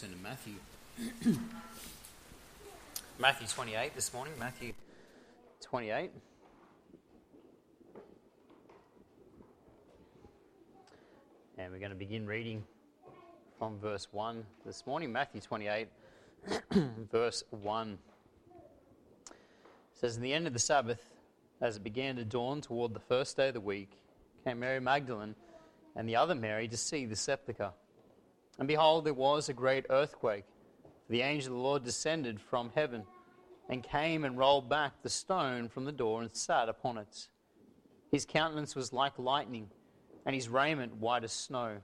turn to Matthew. Matthew 28 this morning. Matthew 28. And we're going to begin reading from verse 1 this morning. Matthew 28, verse 1. It says, In the end of the Sabbath, as it began to dawn toward the first day of the week, came Mary Magdalene and the other Mary to see the sepulchre. And behold, there was a great earthquake. The angel of the Lord descended from heaven and came and rolled back the stone from the door and sat upon it. His countenance was like lightning, and his raiment white as snow.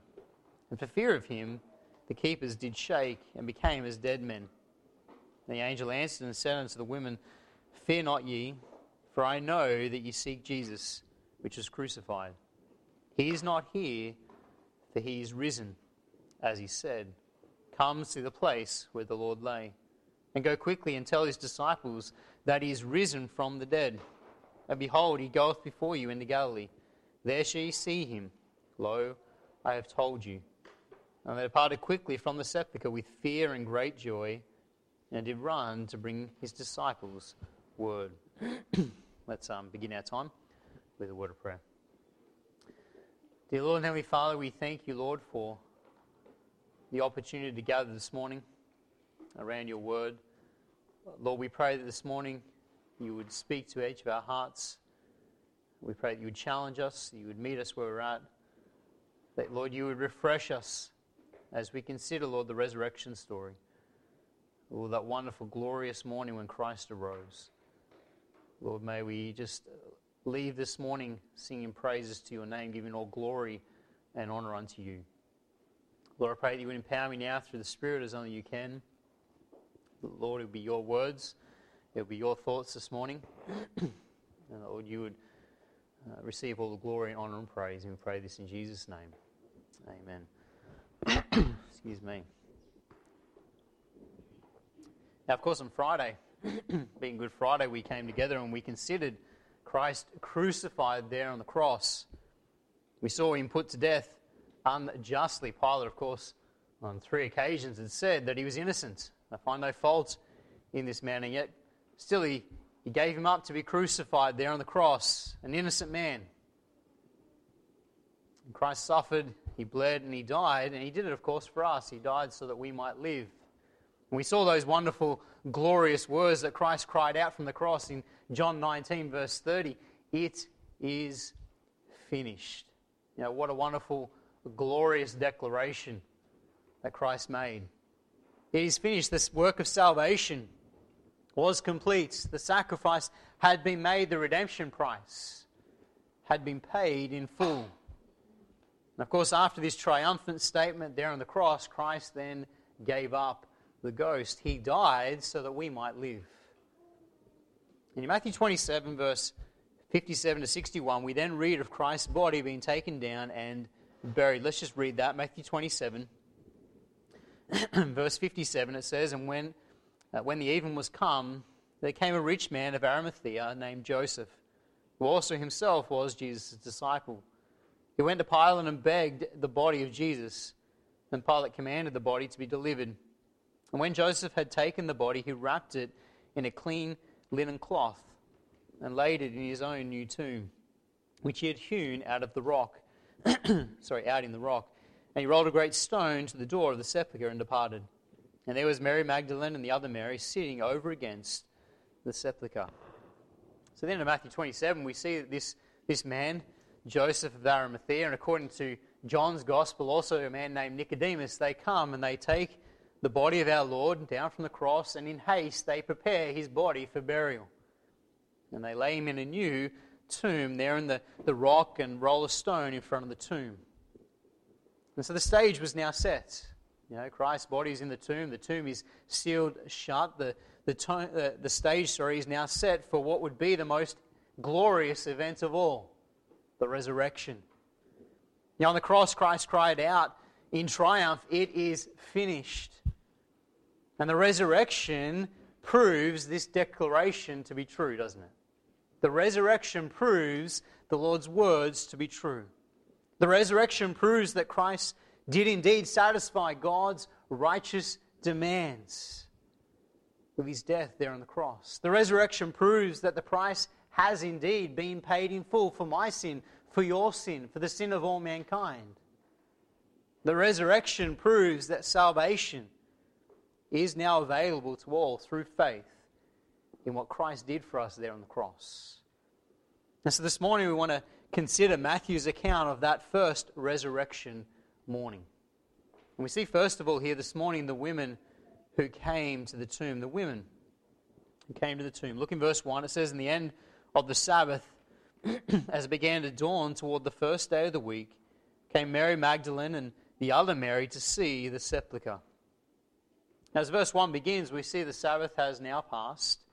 And for fear of him, the keepers did shake and became as dead men. The angel answered and said unto the women, Fear not ye, for I know that ye seek Jesus, which was crucified. He is not here, for he is risen as he said, comes to the place where the Lord lay. And go quickly and tell his disciples that he is risen from the dead. And behold, he goeth before you into Galilee. There shall ye see him. Lo, I have told you. And they departed quickly from the sepulchre with fear and great joy, and did run to bring his disciples word. Let's um, begin our time with a word of prayer. Dear Lord and Heavenly Father, we thank you, Lord, for the opportunity to gather this morning around your word. Lord, we pray that this morning you would speak to each of our hearts. We pray that you would challenge us, you would meet us where we're at. That, Lord, you would refresh us as we consider, Lord, the resurrection story. Lord, that wonderful, glorious morning when Christ arose. Lord, may we just leave this morning singing praises to your name, giving all glory and honor unto you. Lord, I pray that you would empower me now through the Spirit as only you can. Lord, it will be your words, it will be your thoughts this morning. and Lord, you would uh, receive all the glory and honor and praise. And we pray this in Jesus' name. Amen. Excuse me. Now, of course, on Friday, being Good Friday, we came together and we considered Christ crucified there on the cross. We saw him put to death unjustly. Pilate, of course, on three occasions had said that he was innocent. I find no fault in this man, and yet still he, he gave him up to be crucified there on the cross, an innocent man. And Christ suffered, he bled, and he died, and he did it, of course, for us. He died so that we might live. We saw those wonderful, glorious words that Christ cried out from the cross in John 19, verse 30 It is finished. You know, what a wonderful glorious declaration that Christ made. It is finished. This work of salvation was complete. The sacrifice had been made, the redemption price had been paid in full. And of course, after this triumphant statement there on the cross, Christ then gave up the ghost. He died so that we might live. In Matthew 27, verse 57 to 61, we then read of Christ's body being taken down and buried. Let's just read that. Matthew 27, verse 57, it says, And when, uh, when the even was come, there came a rich man of Arimathea named Joseph, who also himself was Jesus' disciple. He went to Pilate and begged the body of Jesus. And Pilate commanded the body to be delivered. And when Joseph had taken the body, he wrapped it in a clean linen cloth and laid it in his own new tomb, which he had hewn out of the rock. sorry, out in the rock. And he rolled a great stone to the door of the sepulchre and departed. And there was Mary Magdalene and the other Mary sitting over against the sepulchre. So then in Matthew 27, we see that this, this man, Joseph of Arimathea, and according to John's Gospel, also a man named Nicodemus, they come and they take the body of our Lord down from the cross, and in haste they prepare his body for burial. And they lay him in a new tomb there in the, the rock and roll a stone in front of the tomb. And so the stage was now set. You know, Christ's body is in the tomb. The tomb is sealed shut. The, the, to- the, the stage, sorry, is now set for what would be the most glorious event of all the resurrection. Now, on the cross, Christ cried out in triumph, It is finished. And the resurrection proves this declaration to be true, doesn't it? The resurrection proves the Lord's words to be true. The resurrection proves that Christ did indeed satisfy God's righteous demands with his death there on the cross. The resurrection proves that the price has indeed been paid in full for my sin, for your sin, for the sin of all mankind. The resurrection proves that salvation is now available to all through faith in what Christ did for us there on the cross. And so this morning we want to consider Matthew's account of that first resurrection morning. And we see, first of all, here this morning the women who came to the tomb. The women who came to the tomb. Look in verse 1. It says, In the end of the Sabbath, as it began to dawn toward the first day of the week, came Mary Magdalene and the other Mary to see the sepulchre. As verse 1 begins, we see the Sabbath has now passed.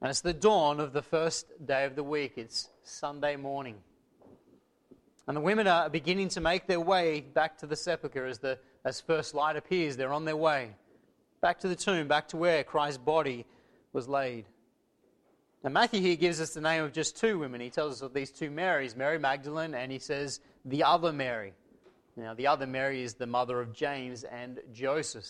And it's the dawn of the first day of the week. It's Sunday morning. And the women are beginning to make their way back to the sepulchre as, the, as first light appears. They're on their way back to the tomb, back to where Christ's body was laid. Now, Matthew here gives us the name of just two women. He tells us of these two Marys, Mary Magdalene, and he says the other Mary. Now, the other Mary is the mother of James and Joseph.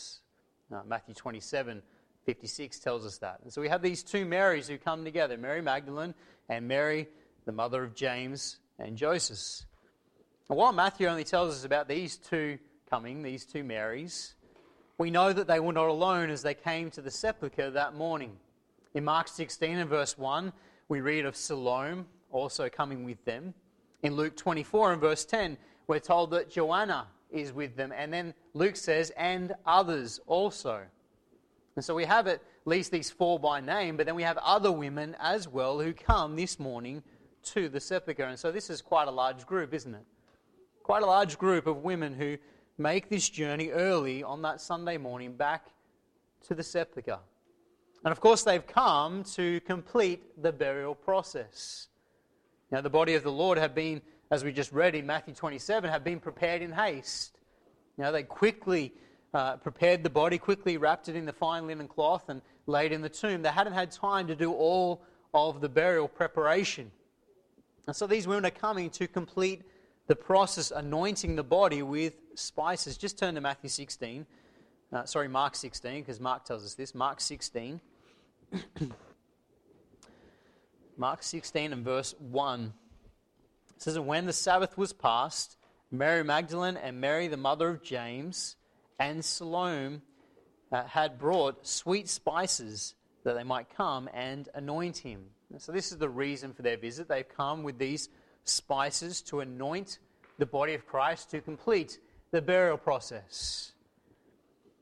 Now, Matthew 27 56 tells us that. And so we have these two Marys who come together Mary Magdalene and Mary, the mother of James and Joseph. And while Matthew only tells us about these two coming, these two Marys, we know that they were not alone as they came to the sepulchre that morning. In Mark 16 and verse 1, we read of Salome also coming with them. In Luke 24 and verse 10, we're told that Joanna is with them. And then Luke says, and others also. And so we have at least these four by name, but then we have other women as well who come this morning to the sepulchre. And so this is quite a large group, isn't it? Quite a large group of women who make this journey early on that Sunday morning back to the sepulchre. And of course, they've come to complete the burial process. Now, the body of the Lord had been, as we just read in Matthew 27, had been prepared in haste. Now, they quickly uh, prepared the body, quickly wrapped it in the fine linen cloth, and laid in the tomb. They hadn't had time to do all of the burial preparation. And so these women are coming to complete the process, anointing the body with spices. Just turn to Matthew 16. Uh, sorry, Mark 16, because Mark tells us this. Mark 16. Mark 16 and verse 1 it says, And when the Sabbath was past, Mary Magdalene and Mary, the mother of James, and Salome uh, had brought sweet spices that they might come and anoint him. So, this is the reason for their visit. They've come with these spices to anoint the body of Christ to complete the burial process.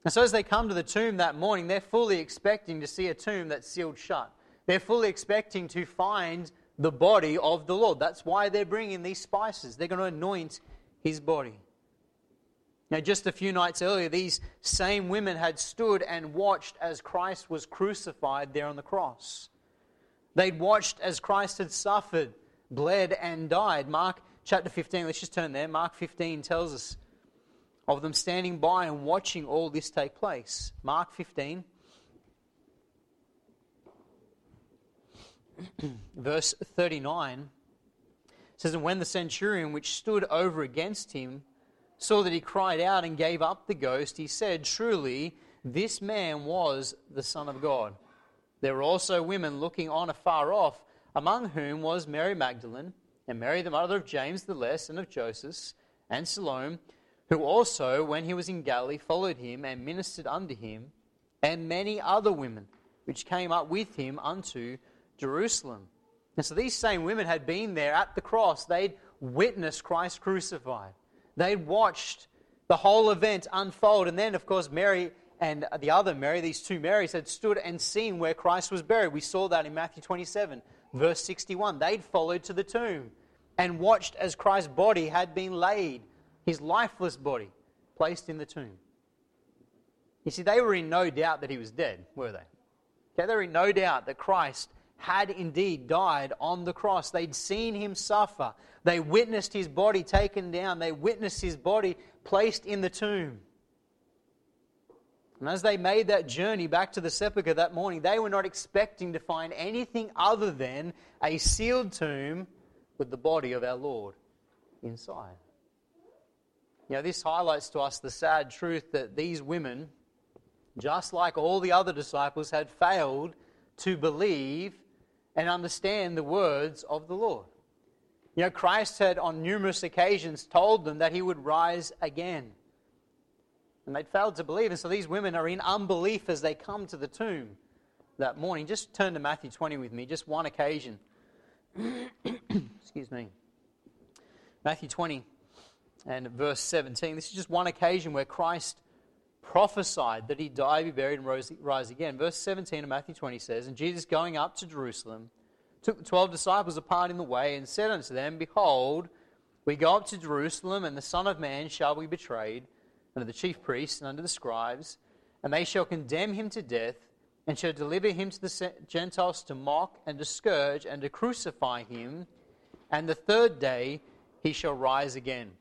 And so, as they come to the tomb that morning, they're fully expecting to see a tomb that's sealed shut. They're fully expecting to find the body of the Lord. That's why they're bringing these spices. They're going to anoint his body. Now, just a few nights earlier, these same women had stood and watched as Christ was crucified there on the cross. They'd watched as Christ had suffered, bled, and died. Mark chapter 15, let's just turn there. Mark 15 tells us of them standing by and watching all this take place. Mark 15, verse 39 says, And when the centurion which stood over against him, saw that he cried out and gave up the ghost, he said, Truly, this man was the Son of God. There were also women looking on afar off, among whom was Mary Magdalene, and Mary the mother of James the Less and of Joseph, and Salome, who also, when he was in Galilee, followed him and ministered unto him, and many other women, which came up with him unto Jerusalem. And so these same women had been there at the cross. They'd witnessed Christ crucified. They'd watched the whole event unfold. And then, of course, Mary and the other Mary, these two Marys, had stood and seen where Christ was buried. We saw that in Matthew 27, verse 61. They'd followed to the tomb and watched as Christ's body had been laid, his lifeless body, placed in the tomb. You see, they were in no doubt that he was dead, were they? Okay, they were in no doubt that Christ had indeed died on the cross. They'd seen him suffer. They witnessed his body taken down. They witnessed his body placed in the tomb. And as they made that journey back to the sepulchre that morning, they were not expecting to find anything other than a sealed tomb with the body of our Lord inside. You know, this highlights to us the sad truth that these women just like all the other disciples had failed to believe and understand the words of the Lord. You know, Christ had on numerous occasions told them that he would rise again. And they'd failed to believe. And so these women are in unbelief as they come to the tomb that morning. Just turn to Matthew 20 with me, just one occasion. Excuse me. Matthew 20 and verse 17. This is just one occasion where Christ prophesied that he'd die, be buried, and rise again. Verse 17 of Matthew 20 says, And Jesus going up to Jerusalem took the twelve disciples apart in the way and said unto them, Behold, we go up to Jerusalem, and the Son of Man shall be betrayed unto the chief priests and unto the scribes, and they shall condemn him to death, and shall deliver him to the Gentiles to mock and to scourge and to crucify him, and the third day he shall rise again.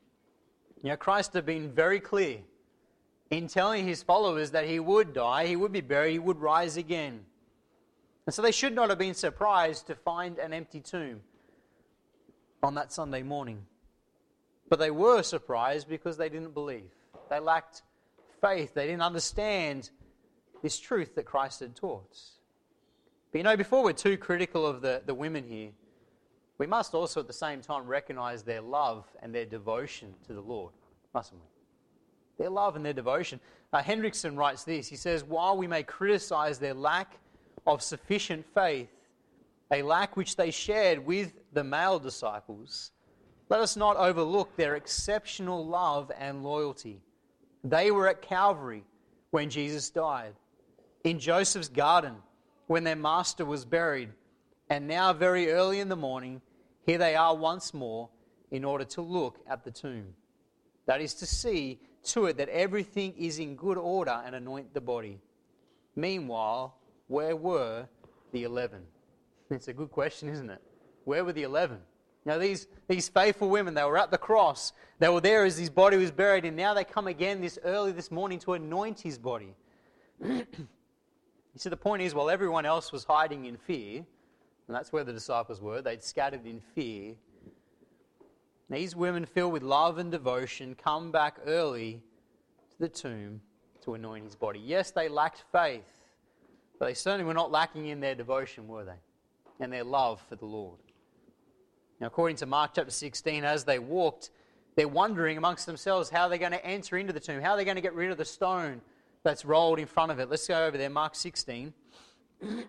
You Christ had been very clear in telling his followers that he would die, he would be buried, he would rise again. And so they should not have been surprised to find an empty tomb on that Sunday morning. But they were surprised because they didn't believe. They lacked faith. They didn't understand this truth that Christ had taught. But you know, before we're too critical of the, the women here, we must also at the same time recognize their love and their devotion to the Lord, mustn't we? Their love and their devotion. Uh, Hendriksen writes this He says, While we may criticize their lack of sufficient faith, a lack which they shared with the male disciples, let us not overlook their exceptional love and loyalty. They were at Calvary when Jesus died, in Joseph's garden when their master was buried, and now, very early in the morning, here they are once more in order to look at the tomb. That is to see to it that everything is in good order and anoint the body. Meanwhile, where were the 11? It's a good question, isn't it? Where were the 11? Now, these, these faithful women, they were at the cross. They were there as his body was buried, and now they come again this early this morning to anoint his body. you see, the point is, while everyone else was hiding in fear, and that's where the disciples were, they'd scattered in fear. These women, filled with love and devotion, come back early to the tomb to anoint his body. Yes, they lacked faith, but they certainly were not lacking in their devotion, were they? And their love for the Lord. Now, according to Mark chapter 16, as they walked, they're wondering amongst themselves how they're going to enter into the tomb, how they're going to get rid of the stone that's rolled in front of it. Let's go over there, Mark 16. I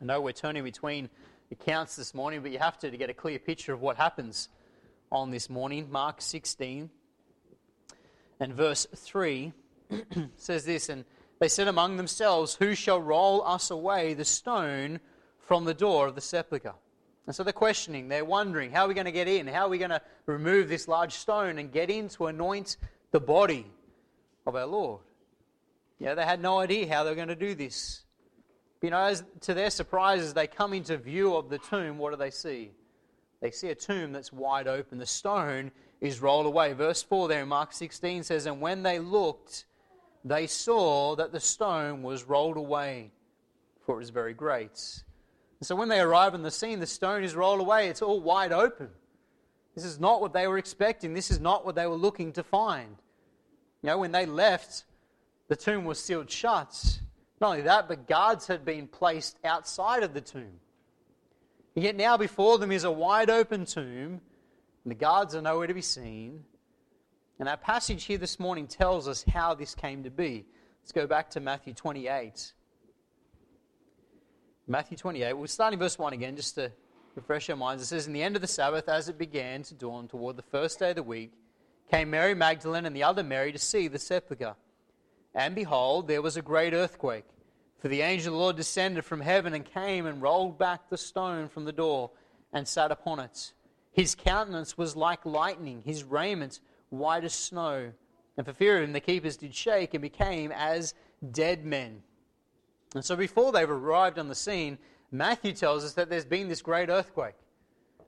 know we're turning between accounts this morning, but you have to to get a clear picture of what happens on this morning. Mark 16 and verse 3 says this, and they said among themselves, Who shall roll us away the stone from the door of the sepulchre? And so they're questioning, they're wondering, how are we going to get in? How are we going to remove this large stone and get in to anoint the body of our Lord? Yeah, they had no idea how they were going to do this. You know, as, to their surprise, as they come into view of the tomb, what do they see? They see a tomb that's wide open. The stone is rolled away. Verse 4 there in Mark 16 says, And when they looked, they saw that the stone was rolled away, for it was very great. And so when they arrive on the scene, the stone is rolled away. It's all wide open. This is not what they were expecting. This is not what they were looking to find. You know, when they left, the tomb was sealed shut. Not only that, but guards had been placed outside of the tomb. And yet now before them is a wide open tomb, and the guards are nowhere to be seen. And our passage here this morning tells us how this came to be. Let's go back to Matthew 28. Matthew 28, we'll start in verse 1 again just to refresh our minds. It says, In the end of the Sabbath, as it began to dawn toward the first day of the week, came Mary Magdalene and the other Mary to see the sepulchre. And behold, there was a great earthquake. For the angel of the Lord descended from heaven and came and rolled back the stone from the door and sat upon it. His countenance was like lightning, his raiment white as snow. And for fear of him, the keepers did shake and became as dead men. And so before they've arrived on the scene, Matthew tells us that there's been this great earthquake.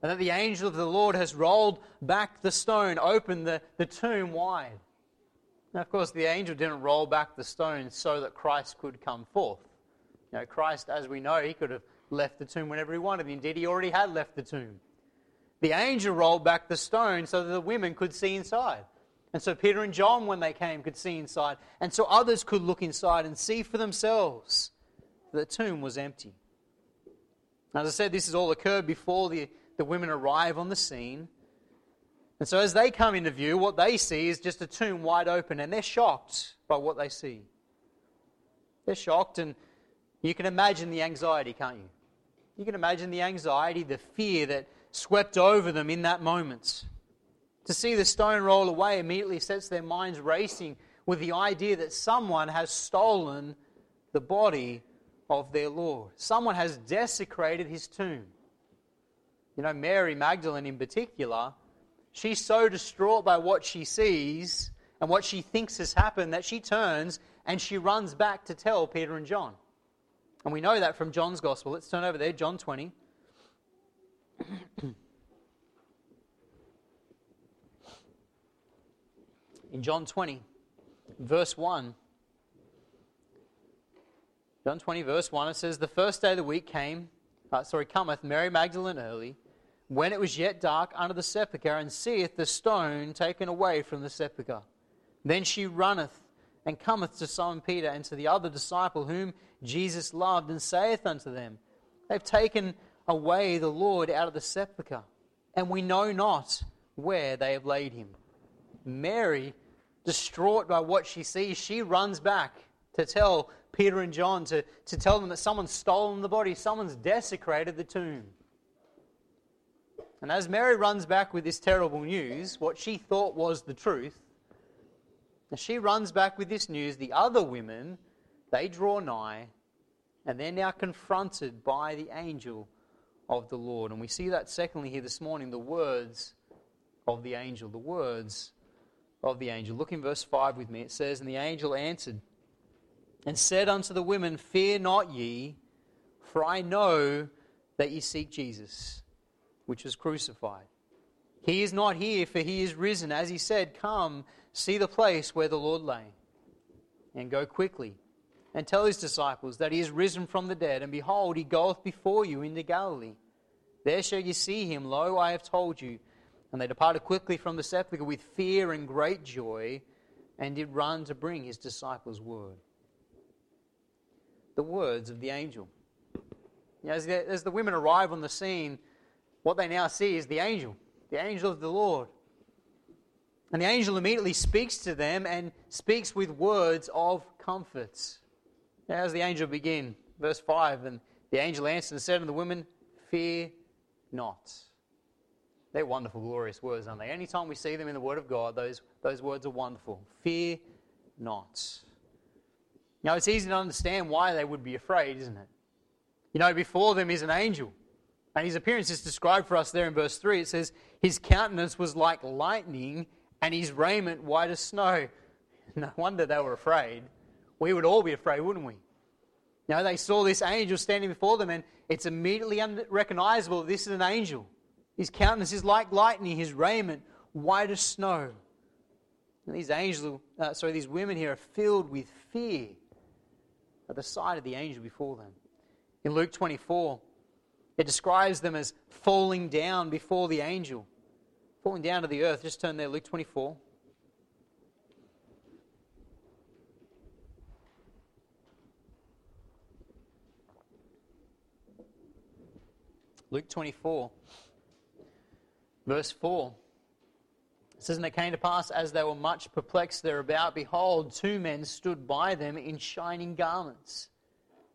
And that the angel of the Lord has rolled back the stone, opened the, the tomb wide. Now, of course, the angel didn't roll back the stone so that Christ could come forth. You know, Christ, as we know, he could have left the tomb whenever he wanted. Indeed, he already had left the tomb. The angel rolled back the stone so that the women could see inside. And so Peter and John, when they came, could see inside. And so others could look inside and see for themselves that the tomb was empty. As I said, this has all occurred before the, the women arrive on the scene. And so as they come into view, what they see is just a tomb wide open, and they're shocked by what they see. They're shocked, and you can imagine the anxiety, can't you? You can imagine the anxiety, the fear that swept over them in that moment. To see the stone roll away immediately sets their minds racing with the idea that someone has stolen the body of their Lord. Someone has desecrated his tomb. You know, Mary Magdalene in particular, she's so distraught by what she sees and what she thinks has happened that she turns and she runs back to tell Peter and John. And we know that from John's Gospel. Let's turn over there, John 20. In John 20, verse 1, John 20, verse 1, it says, The first day of the week came, uh, sorry, cometh Mary Magdalene early, when it was yet dark, under the sepulchre, and seeth the stone taken away from the sepulchre. Then she runneth and cometh to Simon Peter and to the other disciple whom Jesus loved, and saith unto them, They've taken away the Lord out of the sepulchre, and we know not where they have laid him. Mary, distraught by what she sees, she runs back to tell Peter and John, to, to tell them that someone's stolen the body, someone's desecrated the tomb. And as Mary runs back with this terrible news, what she thought was the truth, as she runs back with this news, the other women, they draw nigh, and they're now confronted by the angel of the Lord. And we see that secondly here this morning, the words of the angel. The words of the angel. Look in verse 5 with me. It says, And the angel answered and said unto the women, Fear not ye, for I know that ye seek Jesus, which was crucified. He is not here, for he is risen. As he said, Come, see the place where the Lord lay, and go quickly, and tell his disciples that he is risen from the dead, and behold, he goeth before you into Galilee. There shall ye see him. Lo, I have told you. And they departed quickly from the sepulchre with fear and great joy, and did run to bring his disciples word the words of the angel. As, the, as the women arrive on the scene, what they now see is the angel, the angel of the Lord. And the angel immediately speaks to them and speaks with words of comfort. Now, as the angel begin, verse 5, and the angel answered and said to the women, Fear not. They're wonderful, glorious words, aren't they? Anytime we see them in the Word of God, those, those words are wonderful. Fear not. Now, it's easy to understand why they would be afraid, isn't it? You know, before them is an angel. And his appearance is described for us there in verse 3. It says, His countenance was like lightning, and his raiment white as snow. No wonder they were afraid. We would all be afraid, wouldn't we? Know, they saw this angel standing before them, and it's immediately recognizable this is an angel. His countenance is like lightning, his raiment white as snow. And these angels, uh, sorry, these women here are filled with fear at the sight of the angel before them. In Luke 24, it describes them as falling down before the angel, falling down to the earth. Just turn there, Luke 24. Luke 24, verse 4. It says, And it came to pass, as they were much perplexed thereabout, behold, two men stood by them in shining garments.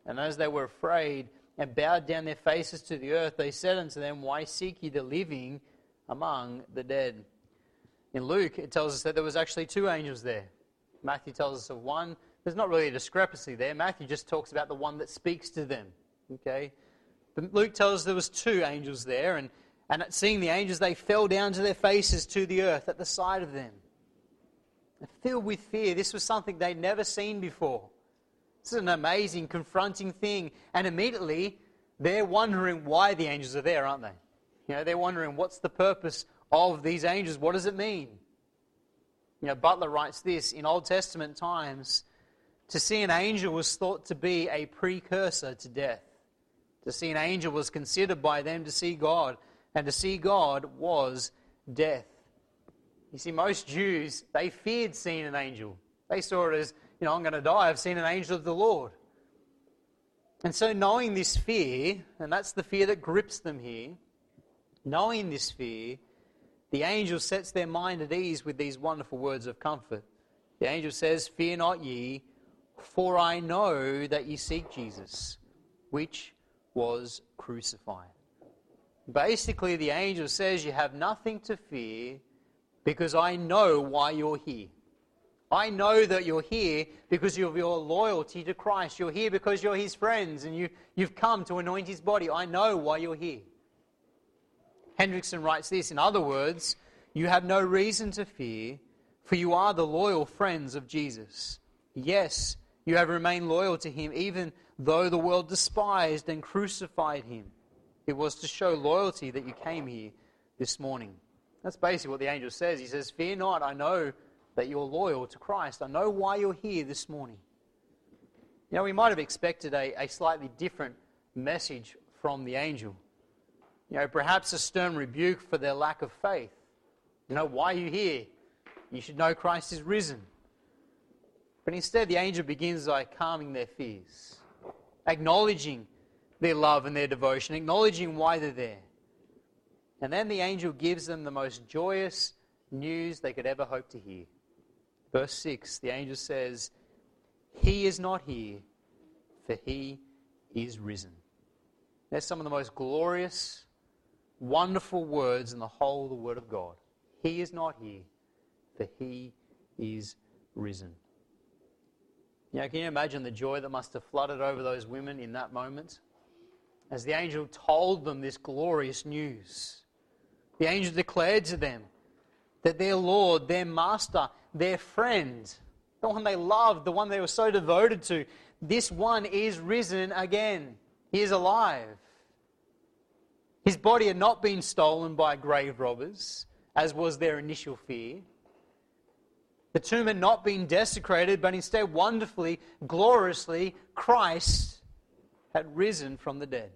And as they were afraid and bowed down their faces to the earth, they said unto them, Why seek ye the living among the dead? In Luke, it tells us that there was actually two angels there. Matthew tells us of one. There's not really a discrepancy there. Matthew just talks about the one that speaks to them. Okay? But Luke tells us there was two angels there, and and at seeing the angels, they fell down to their faces to the earth at the sight of them. Filled with fear, this was something they'd never seen before. This is an amazing, confronting thing. And immediately, they're wondering why the angels are there, aren't they? You know, they're wondering what's the purpose of these angels? What does it mean? You know, Butler writes this in Old Testament times to see an angel was thought to be a precursor to death. To see an angel was considered by them to see God and to see God was death. You see, most Jews, they feared seeing an angel. They saw it as, you know, I'm going to die, I've seen an angel of the Lord. And so, knowing this fear, and that's the fear that grips them here, knowing this fear, the angel sets their mind at ease with these wonderful words of comfort. The angel says, Fear not ye, for I know that ye seek Jesus, which was crucified. Basically, the angel says, You have nothing to fear because I know why you're here. I know that you're here because of your loyalty to Christ. You're here because you're his friends and you, you've come to anoint his body. I know why you're here. Hendriksen writes this in other words, you have no reason to fear, for you are the loyal friends of Jesus. Yes, you have remained loyal to him, even though the world despised and crucified him. It was to show loyalty that you came here this morning. That's basically what the angel says. He says, Fear not, I know that you're loyal to Christ. I know why you're here this morning. You know, we might have expected a, a slightly different message from the angel. You know, perhaps a stern rebuke for their lack of faith. You know, why are you here? You should know Christ is risen. But instead, the angel begins by calming their fears, acknowledging their love and their devotion, acknowledging why they're there. And then the angel gives them the most joyous news they could ever hope to hear. Verse 6, the angel says, He is not here, for he is risen. There's some of the most glorious, wonderful words in the whole of the Word of God. He is not here, for he is risen. You know, can you imagine the joy that must have flooded over those women in that moment? As the angel told them this glorious news, the angel declared to them that their Lord, their Master, their friend, the one they loved, the one they were so devoted to, this one is risen again. He is alive. His body had not been stolen by grave robbers, as was their initial fear. The tomb had not been desecrated, but instead, wonderfully, gloriously, Christ had risen from the dead.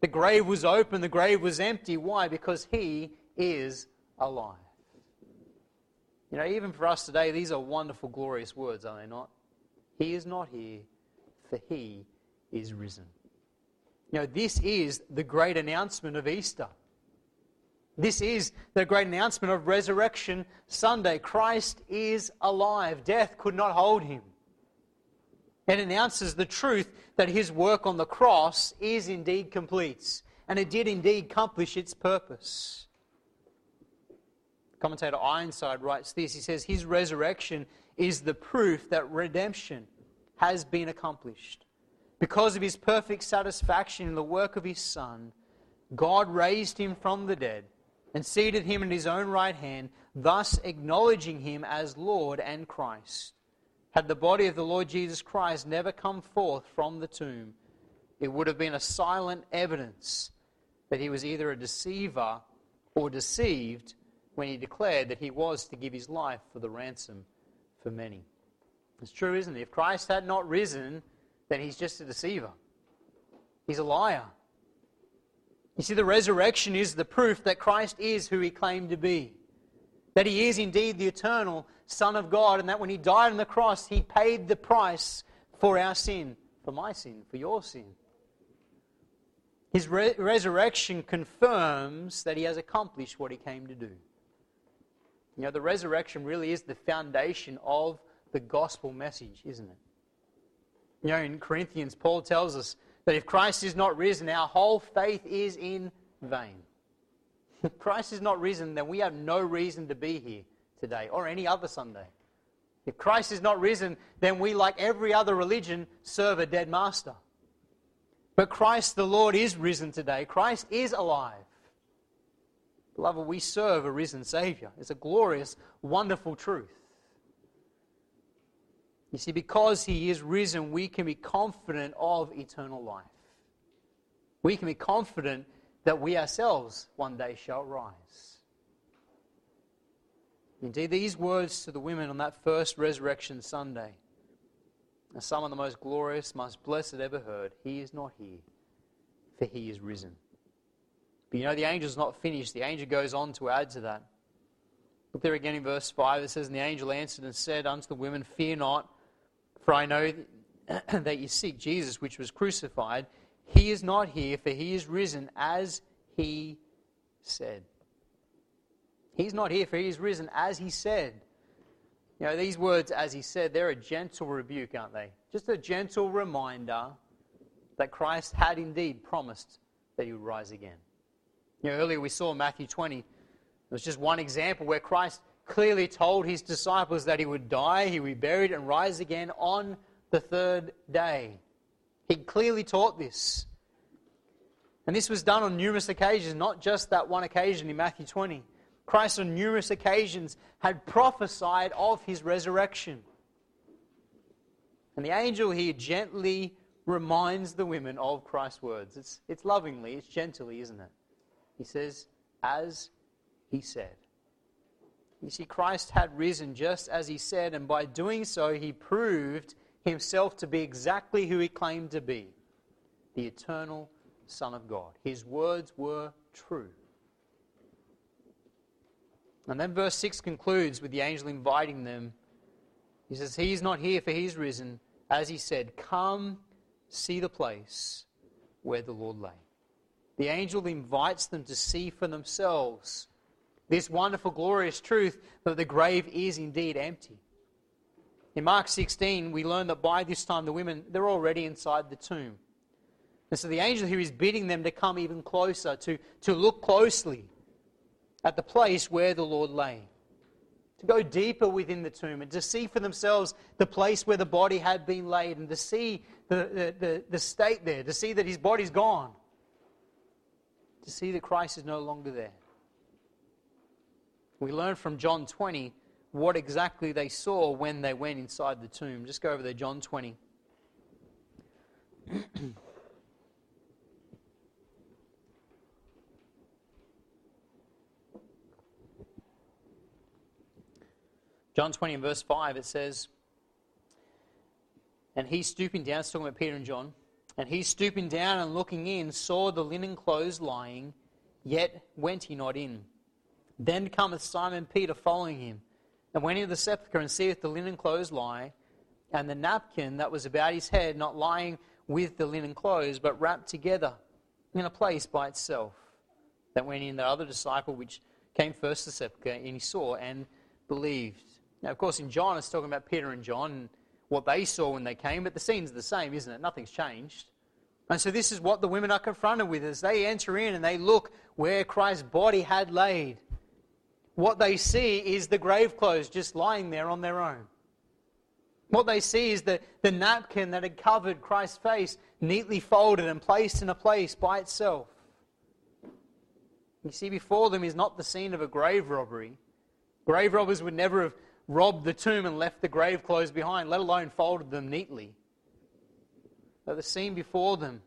The grave was open, the grave was empty. Why? Because he is alive. You know, even for us today, these are wonderful, glorious words, are they not? He is not here, for he is risen. You know, this is the great announcement of Easter. This is the great announcement of Resurrection Sunday. Christ is alive. Death could not hold him. It announces the truth that his work on the cross is indeed complete, and it did indeed accomplish its purpose. Commentator Ironside writes this He says, His resurrection is the proof that redemption has been accomplished. Because of his perfect satisfaction in the work of his Son, God raised him from the dead and seated him in his own right hand, thus acknowledging him as Lord and Christ. Had the body of the Lord Jesus Christ never come forth from the tomb, it would have been a silent evidence that he was either a deceiver or deceived when he declared that he was to give his life for the ransom for many. It's true, isn't it? If Christ had not risen, then he's just a deceiver. He's a liar. You see, the resurrection is the proof that Christ is who he claimed to be. That he is indeed the eternal Son of God, and that when he died on the cross, he paid the price for our sin, for my sin, for your sin. His re- resurrection confirms that he has accomplished what he came to do. You know, the resurrection really is the foundation of the gospel message, isn't it? You know, in Corinthians, Paul tells us that if Christ is not risen, our whole faith is in vain. If Christ is not risen, then we have no reason to be here today or any other Sunday. If Christ is not risen, then we, like every other religion, serve a dead master. But Christ the Lord is risen today. Christ is alive. Beloved, we serve a risen Savior. It's a glorious, wonderful truth. You see, because he is risen, we can be confident of eternal life. We can be confident that we ourselves one day shall rise. Indeed, these words to the women on that first resurrection Sunday are some of the most glorious, most blessed ever heard. He is not here, for he is risen. But you know, the angel's not finished. The angel goes on to add to that. Look there again in verse 5. It says, And the angel answered and said unto the women, Fear not, for I know that you seek Jesus, which was crucified. He is not here, for he is risen as he said. He's not here, for he is risen as he said. You know, these words, as he said, they're a gentle rebuke, aren't they? Just a gentle reminder that Christ had indeed promised that he would rise again. You know, earlier we saw Matthew 20. It was just one example where Christ clearly told his disciples that he would die, he would be buried, and rise again on the third day. He clearly taught this. And this was done on numerous occasions, not just that one occasion in Matthew 20. Christ, on numerous occasions, had prophesied of his resurrection. And the angel here gently reminds the women of Christ's words. It's, it's lovingly, it's gently, isn't it? He says, as he said. You see, Christ had risen just as he said, and by doing so, he proved himself to be exactly who he claimed to be the eternal Son of God. His words were true. And then verse 6 concludes with the angel inviting them. He says, He is not here, for he is risen. As he said, Come see the place where the Lord lay. The angel invites them to see for themselves this wonderful, glorious truth that the grave is indeed empty. In Mark 16, we learn that by this time the women, they're already inside the tomb. And so the angel here is bidding them to come even closer, to, to look closely at the place where the Lord lay, to go deeper within the tomb and to see for themselves the place where the body had been laid and to see the, the, the, the state there, to see that his body's gone, to see that Christ is no longer there. We learn from John 20 what exactly they saw when they went inside the tomb. Just go over there, John 20. John 20 and verse 5, it says, And he stooping down, talking about Peter and John, and he stooping down and looking in, saw the linen clothes lying, yet went he not in. Then cometh Simon Peter following him, and went into the sepulchre and seeth the linen clothes lie, and the napkin that was about his head not lying with the linen clothes, but wrapped together in a place by itself. That went in the other disciple which came first to the sepulchre, and he saw and believed. Now, of course, in John, it's talking about Peter and John and what they saw when they came, but the scene's the same, isn't it? Nothing's changed. And so, this is what the women are confronted with as they enter in and they look where Christ's body had laid. What they see is the grave clothes just lying there on their own. What they see is the, the napkin that had covered Christ's face, neatly folded and placed in a place by itself. You see, before them is not the scene of a grave robbery. Grave robbers would never have robbed the tomb and left the grave clothes behind, let alone folded them neatly. But the scene before them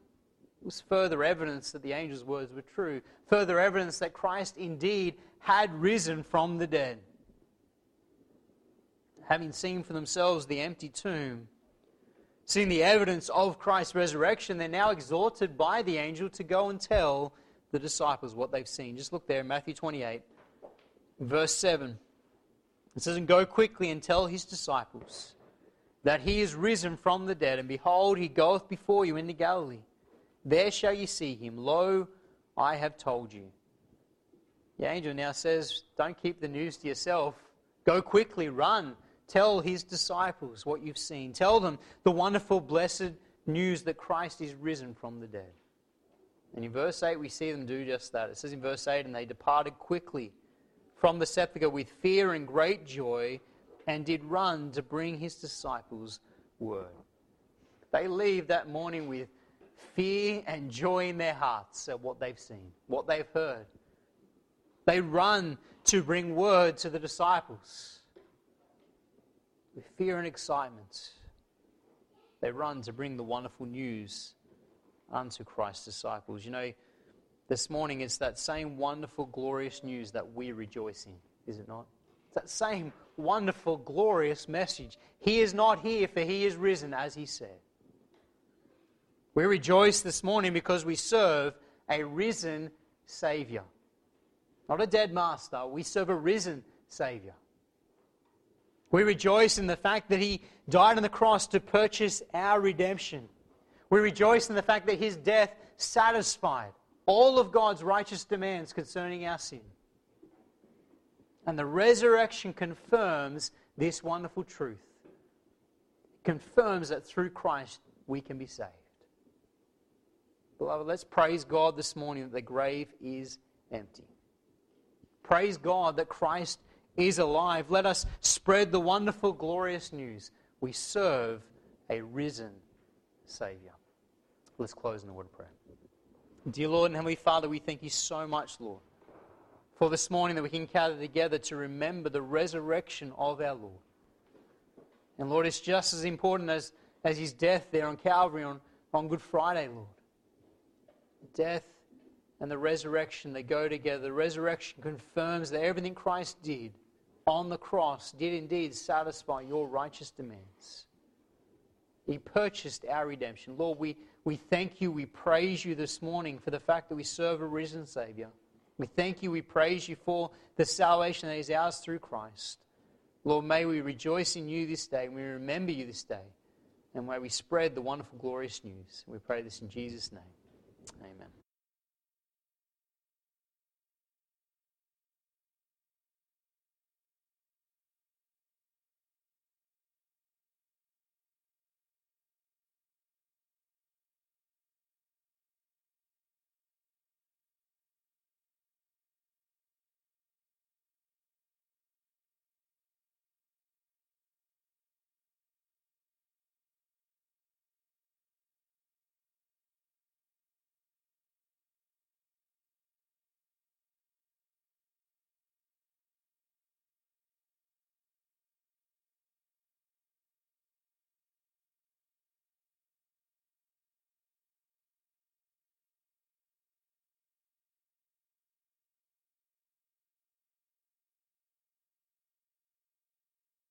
was further evidence that the angel's words were true, further evidence that Christ indeed had risen from the dead. Having seen for themselves the empty tomb, seeing the evidence of Christ's resurrection, they're now exhorted by the angel to go and tell the disciples what they've seen. Just look there, Matthew 28, verse 7. It says, And go quickly and tell his disciples that he is risen from the dead, and behold, he goeth before you into Galilee. There shall you see him. Lo, I have told you. The angel now says, Don't keep the news to yourself. Go quickly, run. Tell his disciples what you've seen. Tell them the wonderful, blessed news that Christ is risen from the dead. And in verse 8, we see them do just that. It says in verse 8, And they departed quickly from the sepulchre with fear and great joy and did run to bring his disciples word. They leave that morning with fear and joy in their hearts at what they've seen, what they've heard. They run to bring word to the disciples with fear and excitement. They run to bring the wonderful news unto Christ's disciples. You know, this morning, it's that same wonderful, glorious news that we rejoice in, is it not? It's that same wonderful, glorious message. He is not here, for he is risen, as he said. We rejoice this morning because we serve a risen Savior. Not a dead master. We serve a risen Savior. We rejoice in the fact that He died on the cross to purchase our redemption. We rejoice in the fact that His death satisfied all of God's righteous demands concerning our sin. And the resurrection confirms this wonderful truth. It confirms that through Christ we can be saved. Beloved, let's praise God this morning that the grave is empty. Praise God that Christ is alive. Let us spread the wonderful, glorious news. We serve a risen Savior. Let's close in a word of prayer. Dear Lord and Heavenly Father, we thank you so much, Lord, for this morning that we can gather together to remember the resurrection of our Lord. And Lord, it's just as important as, as his death there on Calvary on, on Good Friday, Lord. Death and the resurrection, they go together. The resurrection confirms that everything Christ did on the cross did indeed satisfy your righteous demands. He purchased our redemption. Lord, we, we thank you, we praise you this morning for the fact that we serve a risen Savior. We thank you, we praise you for the salvation that is ours through Christ. Lord, may we rejoice in you this day, and we remember you this day, and may we spread the wonderful, glorious news. We pray this in Jesus' name. Amen.